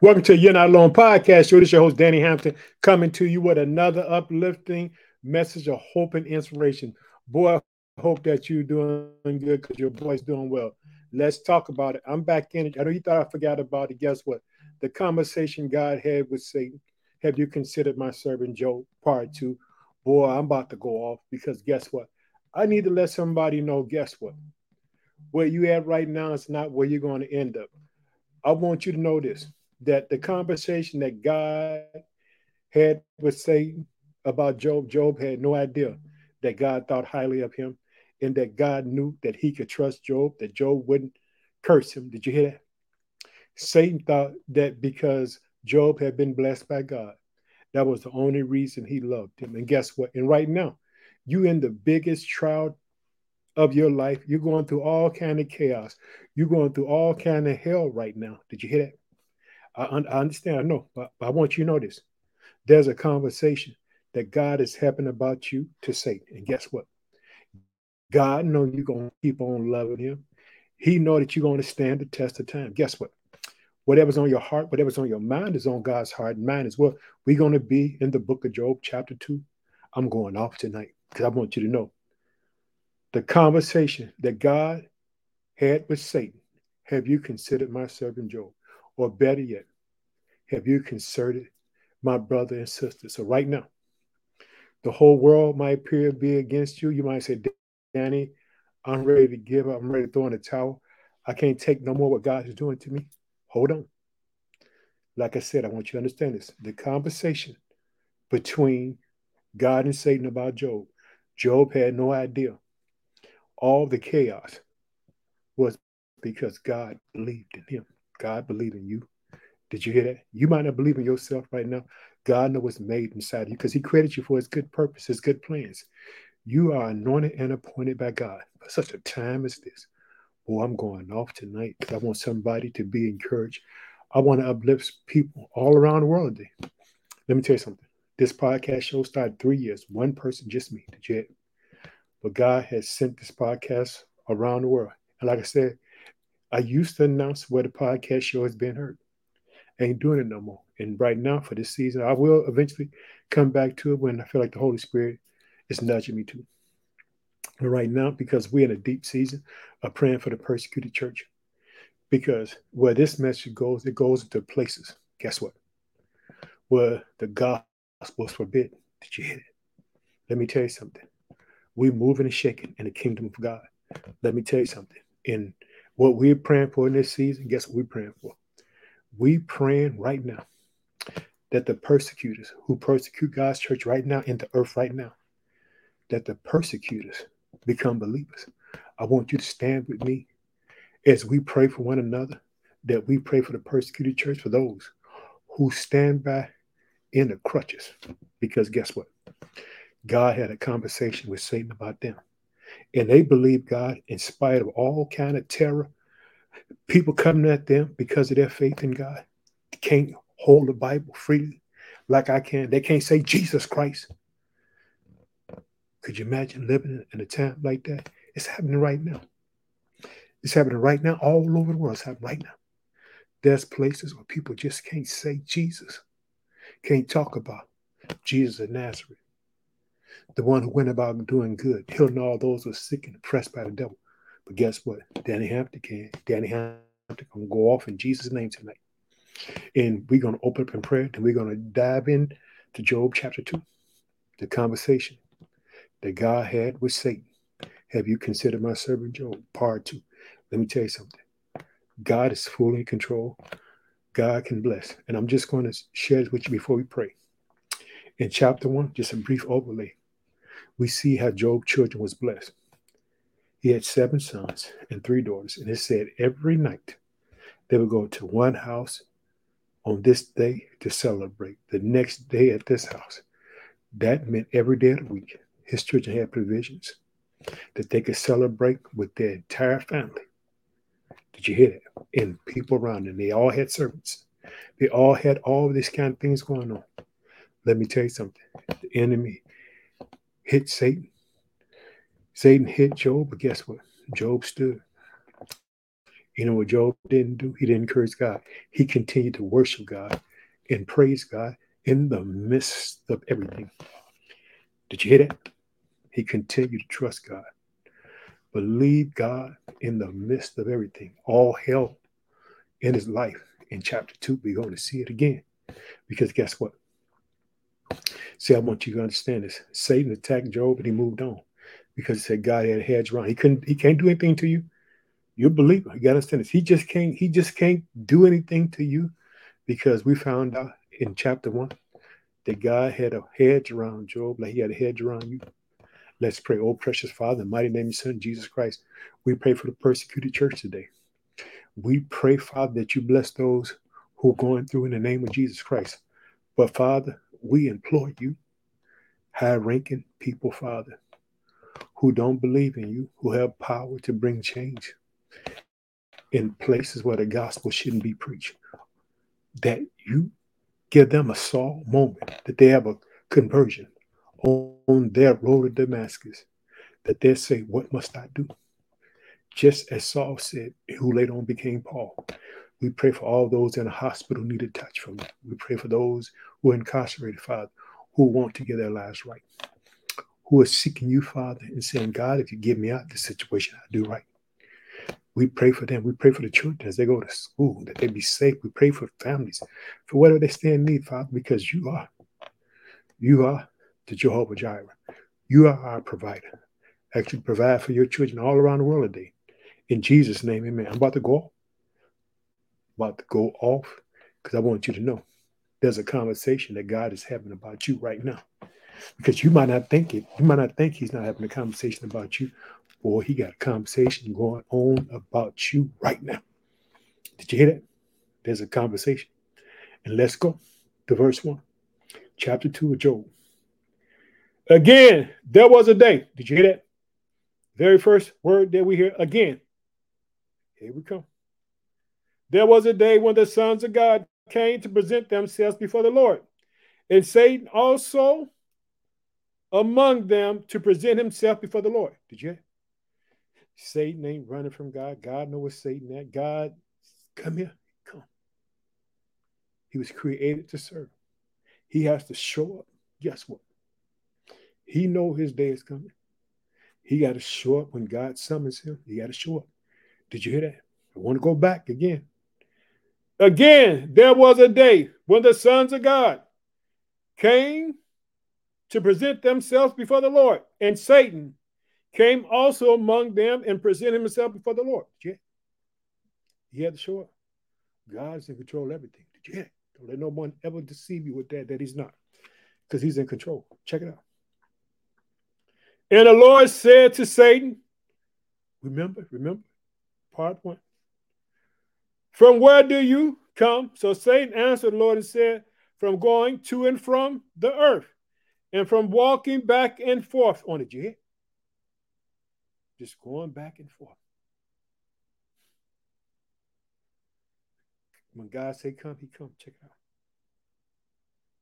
Welcome to You're Not Alone podcast. Show this is your host, Danny Hampton, coming to you with another uplifting message of hope and inspiration. Boy, I hope that you're doing good because your boy's doing well. Let's talk about it. I'm back in it. I know you thought I forgot about it. Guess what? The conversation God had with Satan. Have you considered my servant Job? Part two. Boy, I'm about to go off because guess what? I need to let somebody know. Guess what? Where you at right now is not where you're going to end up. I want you to know this that the conversation that God had with Satan about Job, Job had no idea that God thought highly of him and that God knew that he could trust Job, that Job wouldn't curse him. Did you hear that? Satan thought that because Job had been blessed by God, that was the only reason he loved him. And guess what? And right now, you in the biggest trial of your life. You're going through all kind of chaos. You're going through all kind of hell right now. Did you hear that? I, I understand. I know, but, but I want you to know this. There's a conversation that God is having about you to Satan. And guess what? God know you're going to keep on loving him. He know that you're going to stand the test of time. Guess what? Whatever's on your heart, whatever's on your mind is on God's heart and mind as well. We're going to be in the book of Job, chapter 2. I'm going off tonight because I want you to know the conversation that God had with Satan. Have you considered my servant Job? Or better yet, have you concerted, my brother and sister? So right now, the whole world might appear to be against you. You might say, Danny, I'm ready to give up. I'm ready to throw in the towel. I can't take no more what God is doing to me. Hold on. Like I said, I want you to understand this. The conversation between God and Satan about Job, Job had no idea. All the chaos was because God believed in him. God believed in you. Did you hear that? You might not believe in yourself right now. God knows what's made inside you because He created you for His good purpose, His good plans. You are anointed and appointed by God for such a time as this. Oh, I'm going off tonight because I want somebody to be encouraged. I want to uplift people all around the world today. Let me tell you something. This podcast show started three years. One person, just me, the jet. But God has sent this podcast around the world. And like I said, I used to announce where the podcast show has been heard. I ain't doing it no more. And right now, for this season, I will eventually come back to it when I feel like the Holy Spirit is nudging me to. But right now, because we're in a deep season of praying for the persecuted church, because where this message goes, it goes into places. Guess what? Where the gospel is forbidden. Did you hear it? Let me tell you something. We're moving and shaking in the kingdom of God. Let me tell you something. In what we're praying for in this season, guess what we're praying for? We praying right now that the persecutors who persecute God's church right now in the earth right now, that the persecutors become believers. I want you to stand with me as we pray for one another, that we pray for the persecuted church, for those who stand by in the crutches. Because guess what? God had a conversation with Satan about them and they believe God in spite of all kind of terror. People coming at them because of their faith in God can't hold the Bible freely like I can. They can't say Jesus Christ. Could you imagine living in a time like that? It's happening right now. It's happening right now all over the world. It's happening right now. There's places where people just can't say Jesus, can't talk about Jesus of Nazareth the one who went about doing good, healing all those who are sick and oppressed by the devil. But guess what? Danny Hampton can. Danny Hampton can go off in Jesus' name tonight. And we're going to open up in prayer and we're going to dive in to Job chapter 2, the conversation that God had with Satan. Have you considered my servant Job? Part 2. Let me tell you something. God is fully in control. God can bless. And I'm just going to share this with you before we pray. In chapter 1, just a brief overlay we see how Job's children was blessed. He had seven sons and three daughters, and it said every night they would go to one house on this day to celebrate, the next day at this house. That meant every day of the week, his children had provisions that they could celebrate with their entire family. Did you hear that? And people around them, they all had servants. They all had all these kind of things going on. Let me tell you something. The enemy hit Satan. Satan hit Job, but guess what? Job stood. You know what Job didn't do? He didn't curse God. He continued to worship God and praise God in the midst of everything. Did you hear that? He continued to trust God. Believe God in the midst of everything. All hell in his life. In chapter two, we're going to see it again. Because guess what? See, I want you to understand this. Satan attacked Job and he moved on because he said God had a hedge around. He couldn't, he can't do anything to you. You're a believer. You gotta understand this. He just can't, he just can't do anything to you because we found out in chapter one that God had a hedge around Job, like he had a hedge around you. Let's pray. Oh, precious Father, in mighty name of Son, Jesus Christ. We pray for the persecuted church today. We pray, Father, that you bless those who are going through in the name of Jesus Christ. But, Father, we implore you, high ranking people, Father, who don't believe in you, who have power to bring change in places where the gospel shouldn't be preached, that you give them a Saul moment, that they have a conversion on their road to Damascus, that they say, What must I do? Just as Saul said, who later on became Paul. We pray for all those in a hospital need a touch from you. We pray for those who are incarcerated, Father, who want to get their lives right, who are seeking you, Father, and saying, God, if you give me out of this situation, I'll do right. We pray for them. We pray for the children as they go to school, that they be safe. We pray for families, for whatever they stand in need, Father, because you are. You are the Jehovah Jireh. You are our provider. Actually, provide for your children all around the world today. In Jesus' name, amen. I'm about to go. About to go off because I want you to know there's a conversation that God is having about you right now. Because you might not think it, you might not think he's not having a conversation about you. Boy, he got a conversation going on about you right now. Did you hear that? There's a conversation. And let's go to verse 1, chapter 2 of Job. Again, there was a day. Did you hear that? Very first word that we hear again. Here we come. There was a day when the sons of God came to present themselves before the Lord, and Satan also among them to present himself before the Lord. Did you? Satan ain't running from God. God knows Satan at. God, come here, come. He was created to serve. He has to show up. Guess what? He know his day is coming. He got to show up when God summons him. He got to show up. Did you hear that? I want to go back again. Again, there was a day when the sons of God came to present themselves before the Lord, and Satan came also among them and presented himself before the Lord. Yeah. He had to show up. God's in control of everything. Hear? Don't let no one ever deceive you with that, that he's not. Because he's in control. Check it out. And the Lord said to Satan, remember, remember, part one. From where do you come? So Satan answered the Lord and said, From going to and from the earth, and from walking back and forth on it. You hear? Just going back and forth. When God say come, he come. Check it out.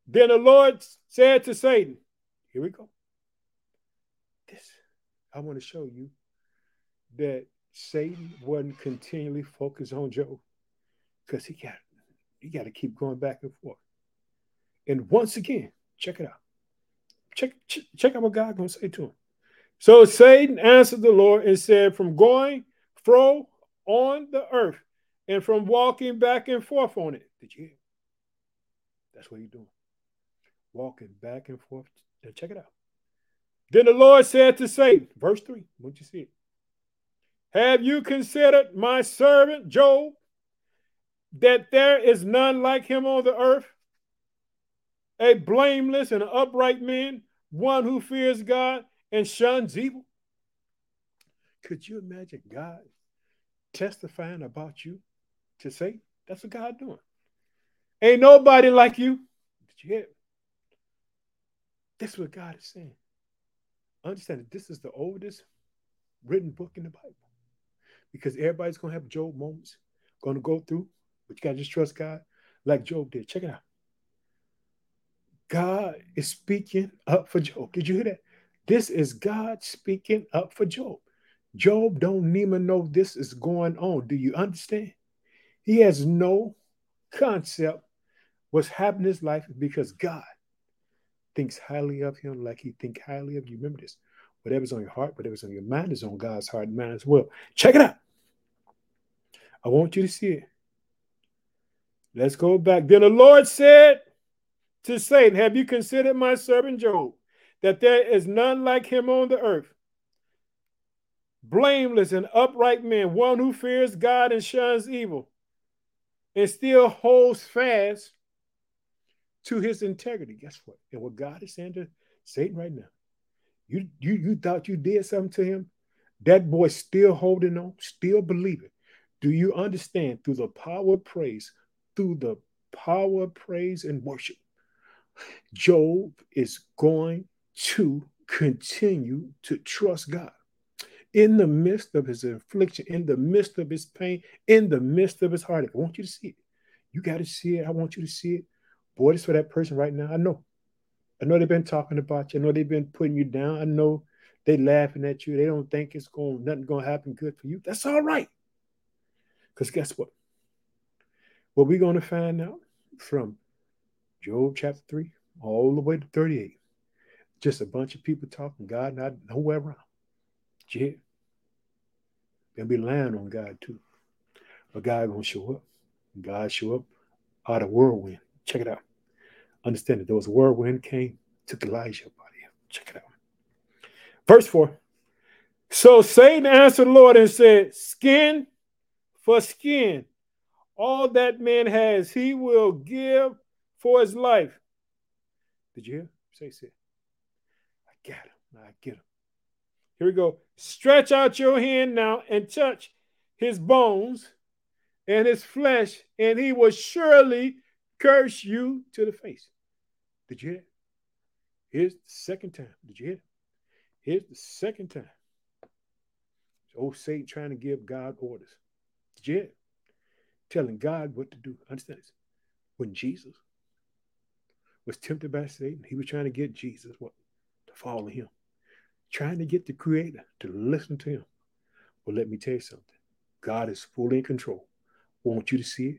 Then the Lord said to Satan, Here we go this. I want to show you that Satan wasn't continually focused on Job because he got he got to keep going back and forth. And once again, check it out. Check check, check out what God gonna say to him. So Satan answered the Lord and said, "From going fro on the earth and from walking back and forth on it." Did you hear? That's what he's doing. Walking back and forth. Now check it out. Then the Lord said to Satan, verse 3, won't you see it? Have you considered my servant Job, that there is none like him on the earth? A blameless and upright man, one who fears God and shuns evil? Could you imagine God testifying about you to say, that's what God doing? Ain't nobody like you. Did you hear it? That's what God is saying understand that this is the oldest written book in the Bible because everybody's to have Job moments, to go through, but you got to just trust God like Job did. Check it out. God is speaking up for Job. Did you hear that? This is God speaking up for Job. Job don't even know this is going on. Do you understand? He has no concept what's happening in his life because God thinks highly of him like he think highly of you. Remember this. Whatever's on your heart, whatever's on your mind is on God's heart and mind as well. Check it out. I want you to see it. Let's go back. Then the Lord said to Satan, Have you considered my servant Job, that there is none like him on the earth? Blameless and upright man, one who fears God and shuns evil, and still holds fast to his integrity. Guess what? And what God is saying to Satan right now, you you you thought you did something to him. That boy still holding on, still believing. Do you understand? Through the power of praise, through the power praise and worship, Job is going to continue to trust God in the midst of his affliction, in the midst of his pain, in the midst of his heartache. I want you to see it. You got to see it. I want you to see it. Boy, it's for that person right now. I know. I know they've been talking about you. I know they've been putting you down. I know they laughing at you. They don't think it's going nothing going to happen good for you. That's all right. Because guess what? What we're going to find out from Job chapter 3 all the way to 38. Just a bunch of people talking, God not nowhere around. Yeah. They'll be lying on God too. But God gonna show up. God show up out of whirlwind. Check it out. Understand that a whirlwind came, took Elijah out of him. Check it out. Verse 4. So Satan answered the Lord and said, Skin for skin. All that man has, he will give for his life. Did you hear? Say, say. I got him. I get him. Here we go. Stretch out your hand now and touch his bones and his flesh, and he will surely curse you to the face. Did you hear? Here's the second time. Did you hear? Here's the second time. Old Satan trying to give God orders. Did you hear? Telling God what to do. Understand this? When Jesus was tempted by Satan, he was trying to get Jesus what? To follow him. Trying to get the creator to listen to him. Well, let me tell you something. God is fully in control. I want you to see it.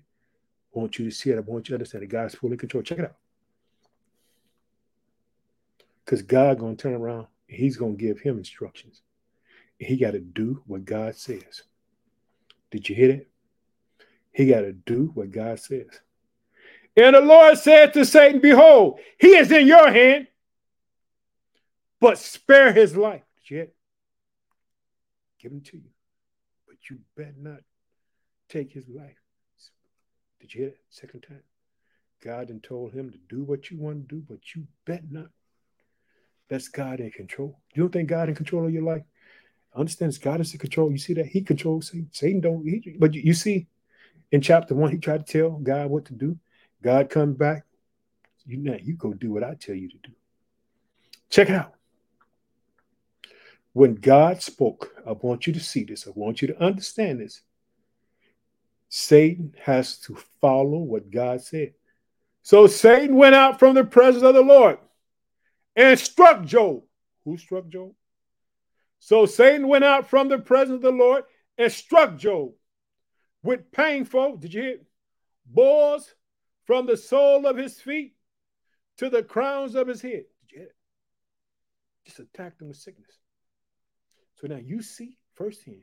I want you to see it. I want you to understand that God is fully in control. Check it out. Because God gonna turn around he's gonna give him instructions. He got to do what God says. Did you hear that? He got to do what God says. And the Lord said to Satan, Behold, he is in your hand, but spare his life. It? Give him to you. But you better not take his life. Did you hear it? Second time. God and told him to do what you want to do, but you bet not. That's God in control. You don't think God in control of your life? Understands God is in control. You see that He controls Satan. Satan don't. He, but you see, in chapter one, he tried to tell God what to do. God comes back. You know, you go do what I tell you to do. Check it out. When God spoke, I want you to see this. I want you to understand this. Satan has to follow what God said. So Satan went out from the presence of the Lord and struck Job. Who struck Job? So Satan went out from the presence of the Lord and struck Job with painful, did you hear? Boils from the sole of his feet to the crowns of his head. Did you hear it? Just attacked him with sickness. So now you see firsthand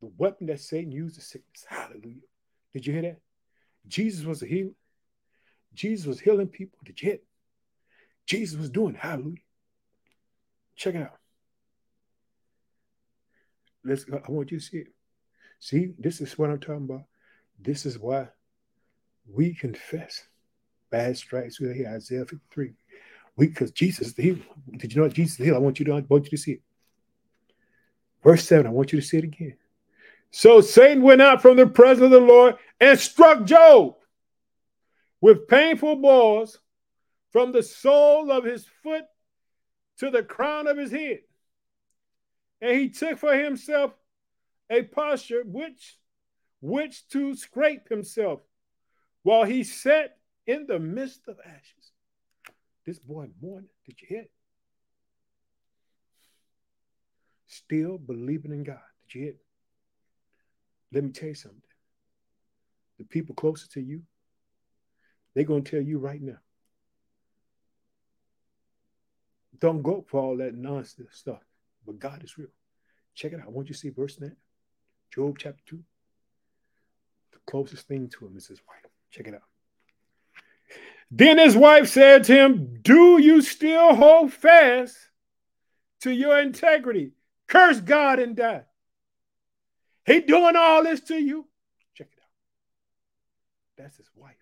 the weapon that Satan used is sickness. Hallelujah. Did you hear that? Jesus was a healer. Jesus was healing people. Did you hear it? Jesus was doing. Hallelujah. Check it out. Let's. I want you to see it. See, this is what I'm talking about. This is why we confess bad strikes. We hear Isaiah 53. We because Jesus the healer. Did you know Jesus the healer? I want you to I want you to see it. Verse 7, I want you to see it again. So Satan went out from the presence of the Lord and struck Job with painful balls from the sole of his foot to the crown of his head. And he took for himself a potsherd which which to scrape himself while he sat in the midst of ashes. This boy mourned. Did you hear still believing in God. Did you hear? Let me tell you something. The people closer to you, they're going to tell you right now. Don't go for all that nonsense stuff. But God is real. Check it out. I want you see verse 9. Job chapter 2. The closest thing to him is his wife. Check it out. Then his wife said to him, Do you still hold fast to your integrity? Curse God and die. He doing all this to you. Check it out. That's his wife.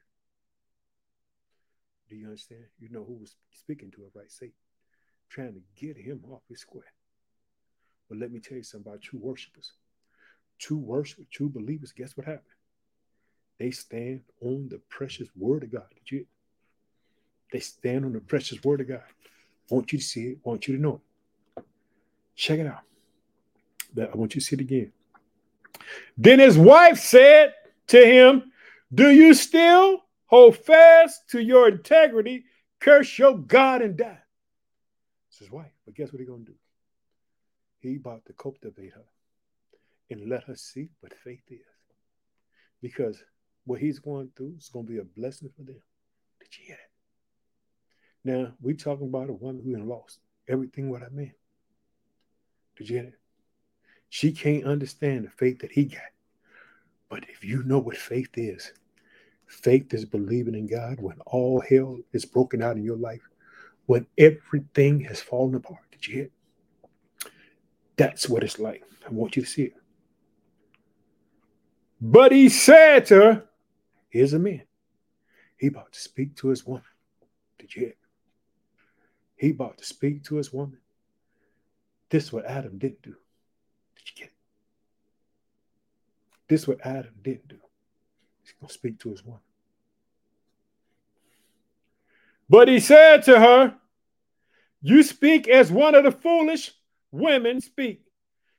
Do you understand? You know who was speaking to her, right? Satan, trying to get him off his square. But let me tell you something about true worshipers. True worshipers, true believers, guess what happened? They stand on the precious word of God. Did you? They stand on the precious word of God. Want you to see it. Want you to know it. Check it out. I want you to see it again. Then his wife said to him, Do you still hold fast to your integrity? Curse your God and die. It's his wife. But guess what he's going to do? He about to cultivate her and let her see what faith is. Because what he's going through is going to be a blessing for them. Did you hear that? Now, we're talking about a woman who lost everything what I meant. Did you hear that? She can't understand the faith that he got. But if you know what faith is, faith is believing in God when all hell is broken out in your life, when everything has fallen apart. Did you hear? That's what it's like. I want you to see it. But he said to her, Here's a man. He about to speak to his woman. Did you hear? He about to speak to his woman. This is what Adam didn't do. Did you get it? This is what Adam didn't do. He's to speak to his woman. But he said to her, You speak as one of the foolish women speak.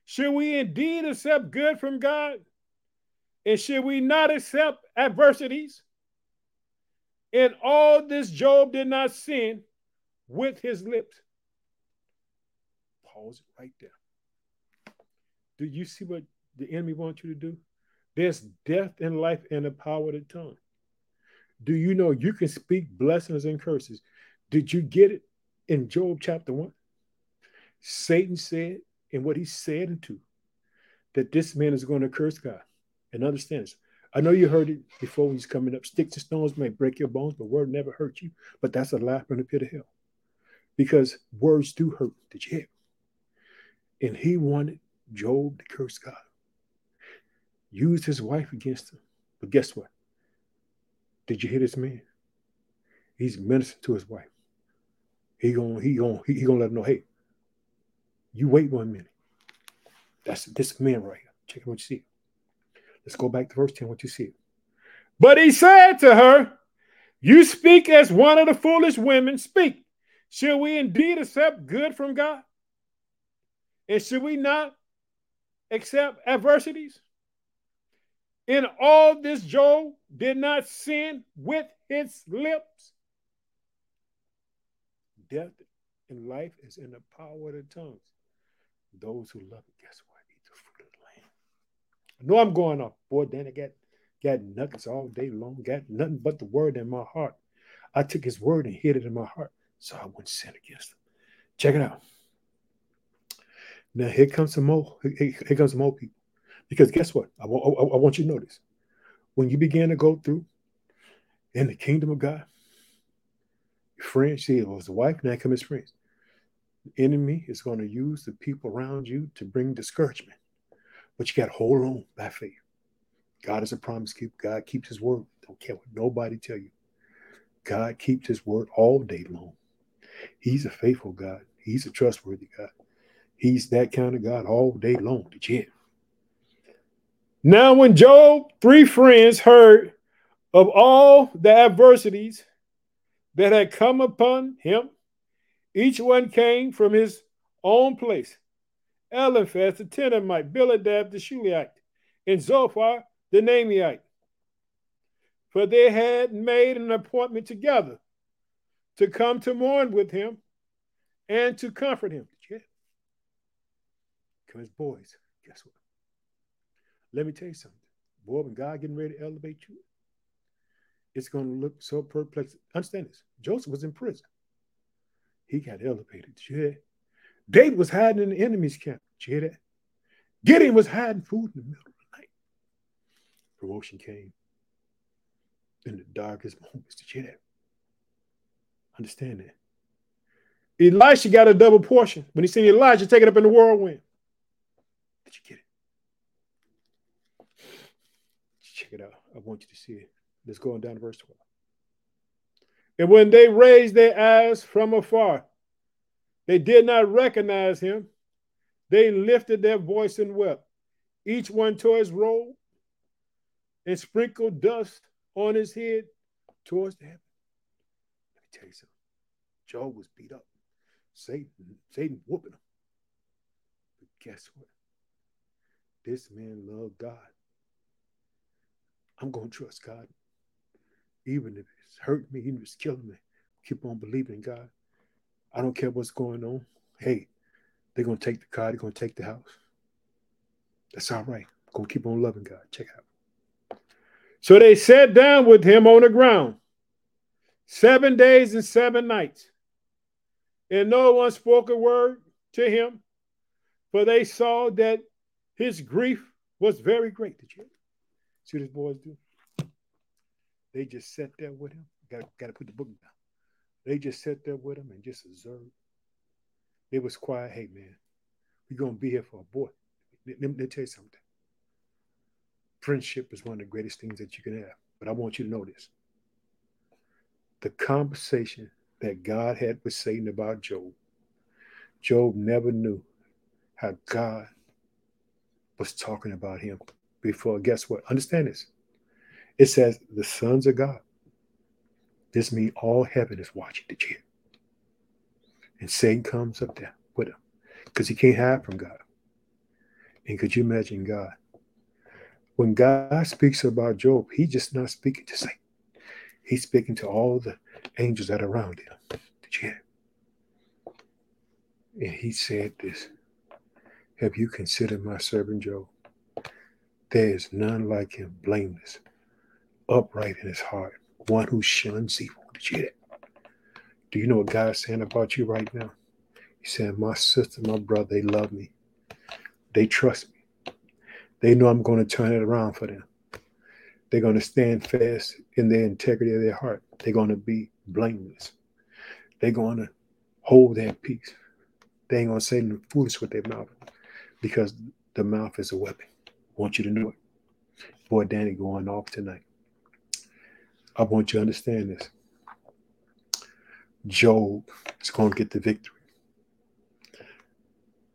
Should we indeed accept good from God? And should we not accept adversities? In all this, Job did not sin with his lips. Pause it right there. Do you see what the enemy wants you to do? There's death and life in the power of the tongue. Do you know you can speak blessings and curses? Did you get it in Job chapter 1? Satan said, and what he said into, that this man is going to curse God. And understands. I know you heard it before when he's coming up. Sticks and stones may break your bones, but word never hurt you. But that's a laugh in the pit of hell. Because words do hurt. Did you hear? And he wanted Job to curse God. Used his wife against him. But guess what? Did you hear this man? He's ministering to his wife. He gonna he gonna he, he gonna let him know, hey, you wait one minute. That's this man right here. Check out what you see. Let's go back to verse 10, what you see. But he said to her, You speak as one of the foolish women speak. Shall we indeed accept good from God? And should we not accept adversities? In all this, Job did not sin with his lips. Death and life is in the power of the tongues. Those who love it, guess what? Eat the fruit of the land. I know I'm going off. Boy, then I got, got nuggets all day long, got nothing but the word in my heart. I took his word and hid it in my heart so I wouldn't sin against him. Check it out. Now here comes some more. Here, comes some more people. Because guess what? I, I, I want you to notice. When you begin to go through in the kingdom of God, your friends, see, it was the wife, now come his friends. The enemy is going to use the people around you to bring discouragement. But you got to hold on by faith. God is a promise keeper. God keeps his word. Don't care what nobody tell you. God keeps his word all day long. He's a faithful God. He's a trustworthy God. He's that kind of God all day long. Did you? Now, when Job, three friends heard of all the adversities that had come upon him, each one came from his own place. Eliphaz the Temanite, Bildad the Shuhite, and Zophar the Naamite. For they had made an appointment together to come to mourn with him and to comfort him. Because boys, guess what? Let me tell you something. Boy, when God getting ready to elevate you, it's going to look so perplexing. Understand this. Joseph was in prison. He got elevated. That? David was hiding in the enemy's camp. Did you hear that? Gideon was hiding food in the middle of the night. Promotion came in the darkest moments. Did you hear that? Understand that. Elisha got a double portion when he seen Elijah take it up in the whirlwind. Did you get it? Check it out. I want you to see it. Let's go on down to verse 12. And when they raised their eyes from afar, they did not recognize him. They lifted their voice and wept. Each one tore his robe and sprinkled dust on his head towards the heaven. Let me tell you something. Job was beat up. Satan, Satan whooping him. But guess what? This man loved God. I'm going to trust God. Even if it's hurting me, even if it's killing me, keep on believing in God. I don't care what's going on. Hey, they're to take the car, they're to take the house. That's all right. I'm to keep on loving God. Check it out. So they sat down with him on the ground seven days and seven nights. And no one spoke a word to him, for they saw that his grief was very great. Did you see what his boys do? They just sat there with him. Got to put the book down. They just sat there with him and just observed. They was quiet. Hey, man, we're going to be here for a boy. Let, let me tell you something. Friendship is one of the greatest things that you can have. But I want you to know this. The conversation that God had with Satan about Job, Job never knew how God was talking about him before. Guess what? Understand this. It says the sons of God. This means all heaven is watching the chair. And Satan comes up there with him because he can't hide from God. And could you imagine God? When God speaks about Job, he's just not speaking to Satan. He's speaking to all the angels that are around him. You hear? And he said this Have you considered my servant Job? There is none like him, blameless, upright in his heart, one who shuns evil. Did you hear that? Do you know what God is saying about you right now? He's saying, My sister, my brother, they love me. They trust me. They know I'm going to turn it around for them. They're going to stand fast in their integrity of their heart. They're going to be blameless. They're going to hold their peace. They ain't going to say anything foolish with their mouth because the mouth is a weapon. I want you to know it. Boy, Danny going off tonight. I want you to understand this. Job is going to get the victory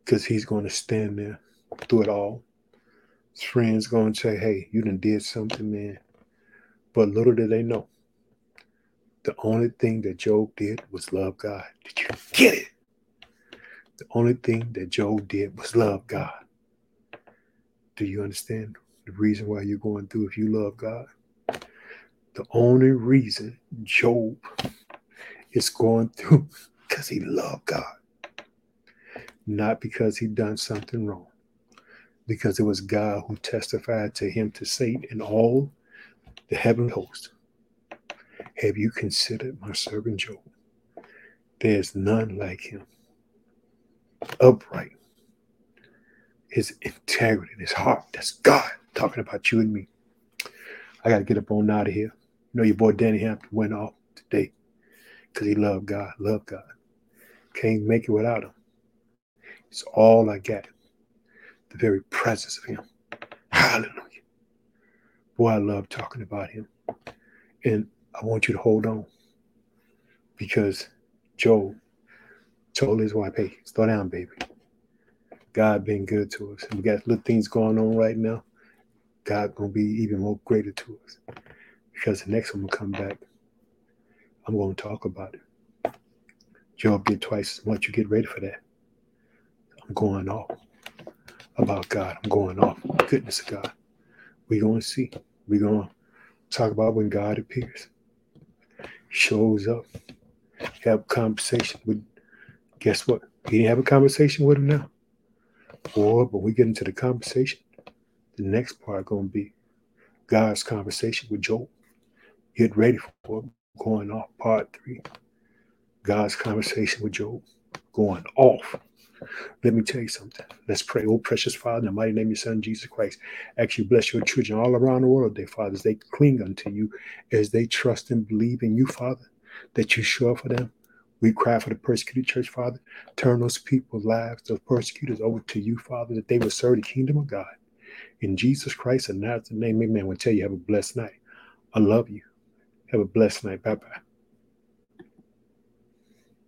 because he's going to stand there through it all. His friends going to say, "Hey, you done did something, man." But little did they know, the only thing that Job did was love God. Did you get it? The only thing that Job did was love God. Do you understand the reason why you're going through if you love God? The only reason Job is going through because he loved God, not because he done something wrong, because it was God who testified to him to Satan and all the heavenly host. Have you considered my servant Job? There's none like him. Upright. His integrity, his heart. That's God talking about you and me. I got to get up on out of here. You know, your boy Danny Hampton went off today because he loved God, loved God. Can't make it without him. It's all I got. The very presence of him. Hallelujah. Boy, I love talking about him. And I want you to hold on because Job told his wife, hey, slow down, baby. God been good to us. And we got little things going on right now. God gonna be even more greater to us because the next one will come back. I'm going to talk about it. Job get twice as much. You get ready for that. I'm going off about God. I'm going off goodness of God. We're going to see. We're going to talk about when God appears, shows up, have a conversation with. Guess what? He didn't have a conversation with him now. Or when we get into the conversation, the next part going to be God's conversation with Job. Get ready for going off part three. God's conversation with Job going off. Let me tell you something. Let's pray. Oh, precious Father, in the mighty name of your Son, Jesus Christ, actually bless your children all around the world, dear Father, as they cling unto you, as they trust and believe in you, Father, that you show up for them. We cry for the persecuted church, Father. Turn those people's lives, those persecutors, over to you, Father, that they will serve the kingdom of God. In Jesus Christ and Nazareth name, amen. we tell you have a blessed night. I love you. Have a blessed night. Bye bye.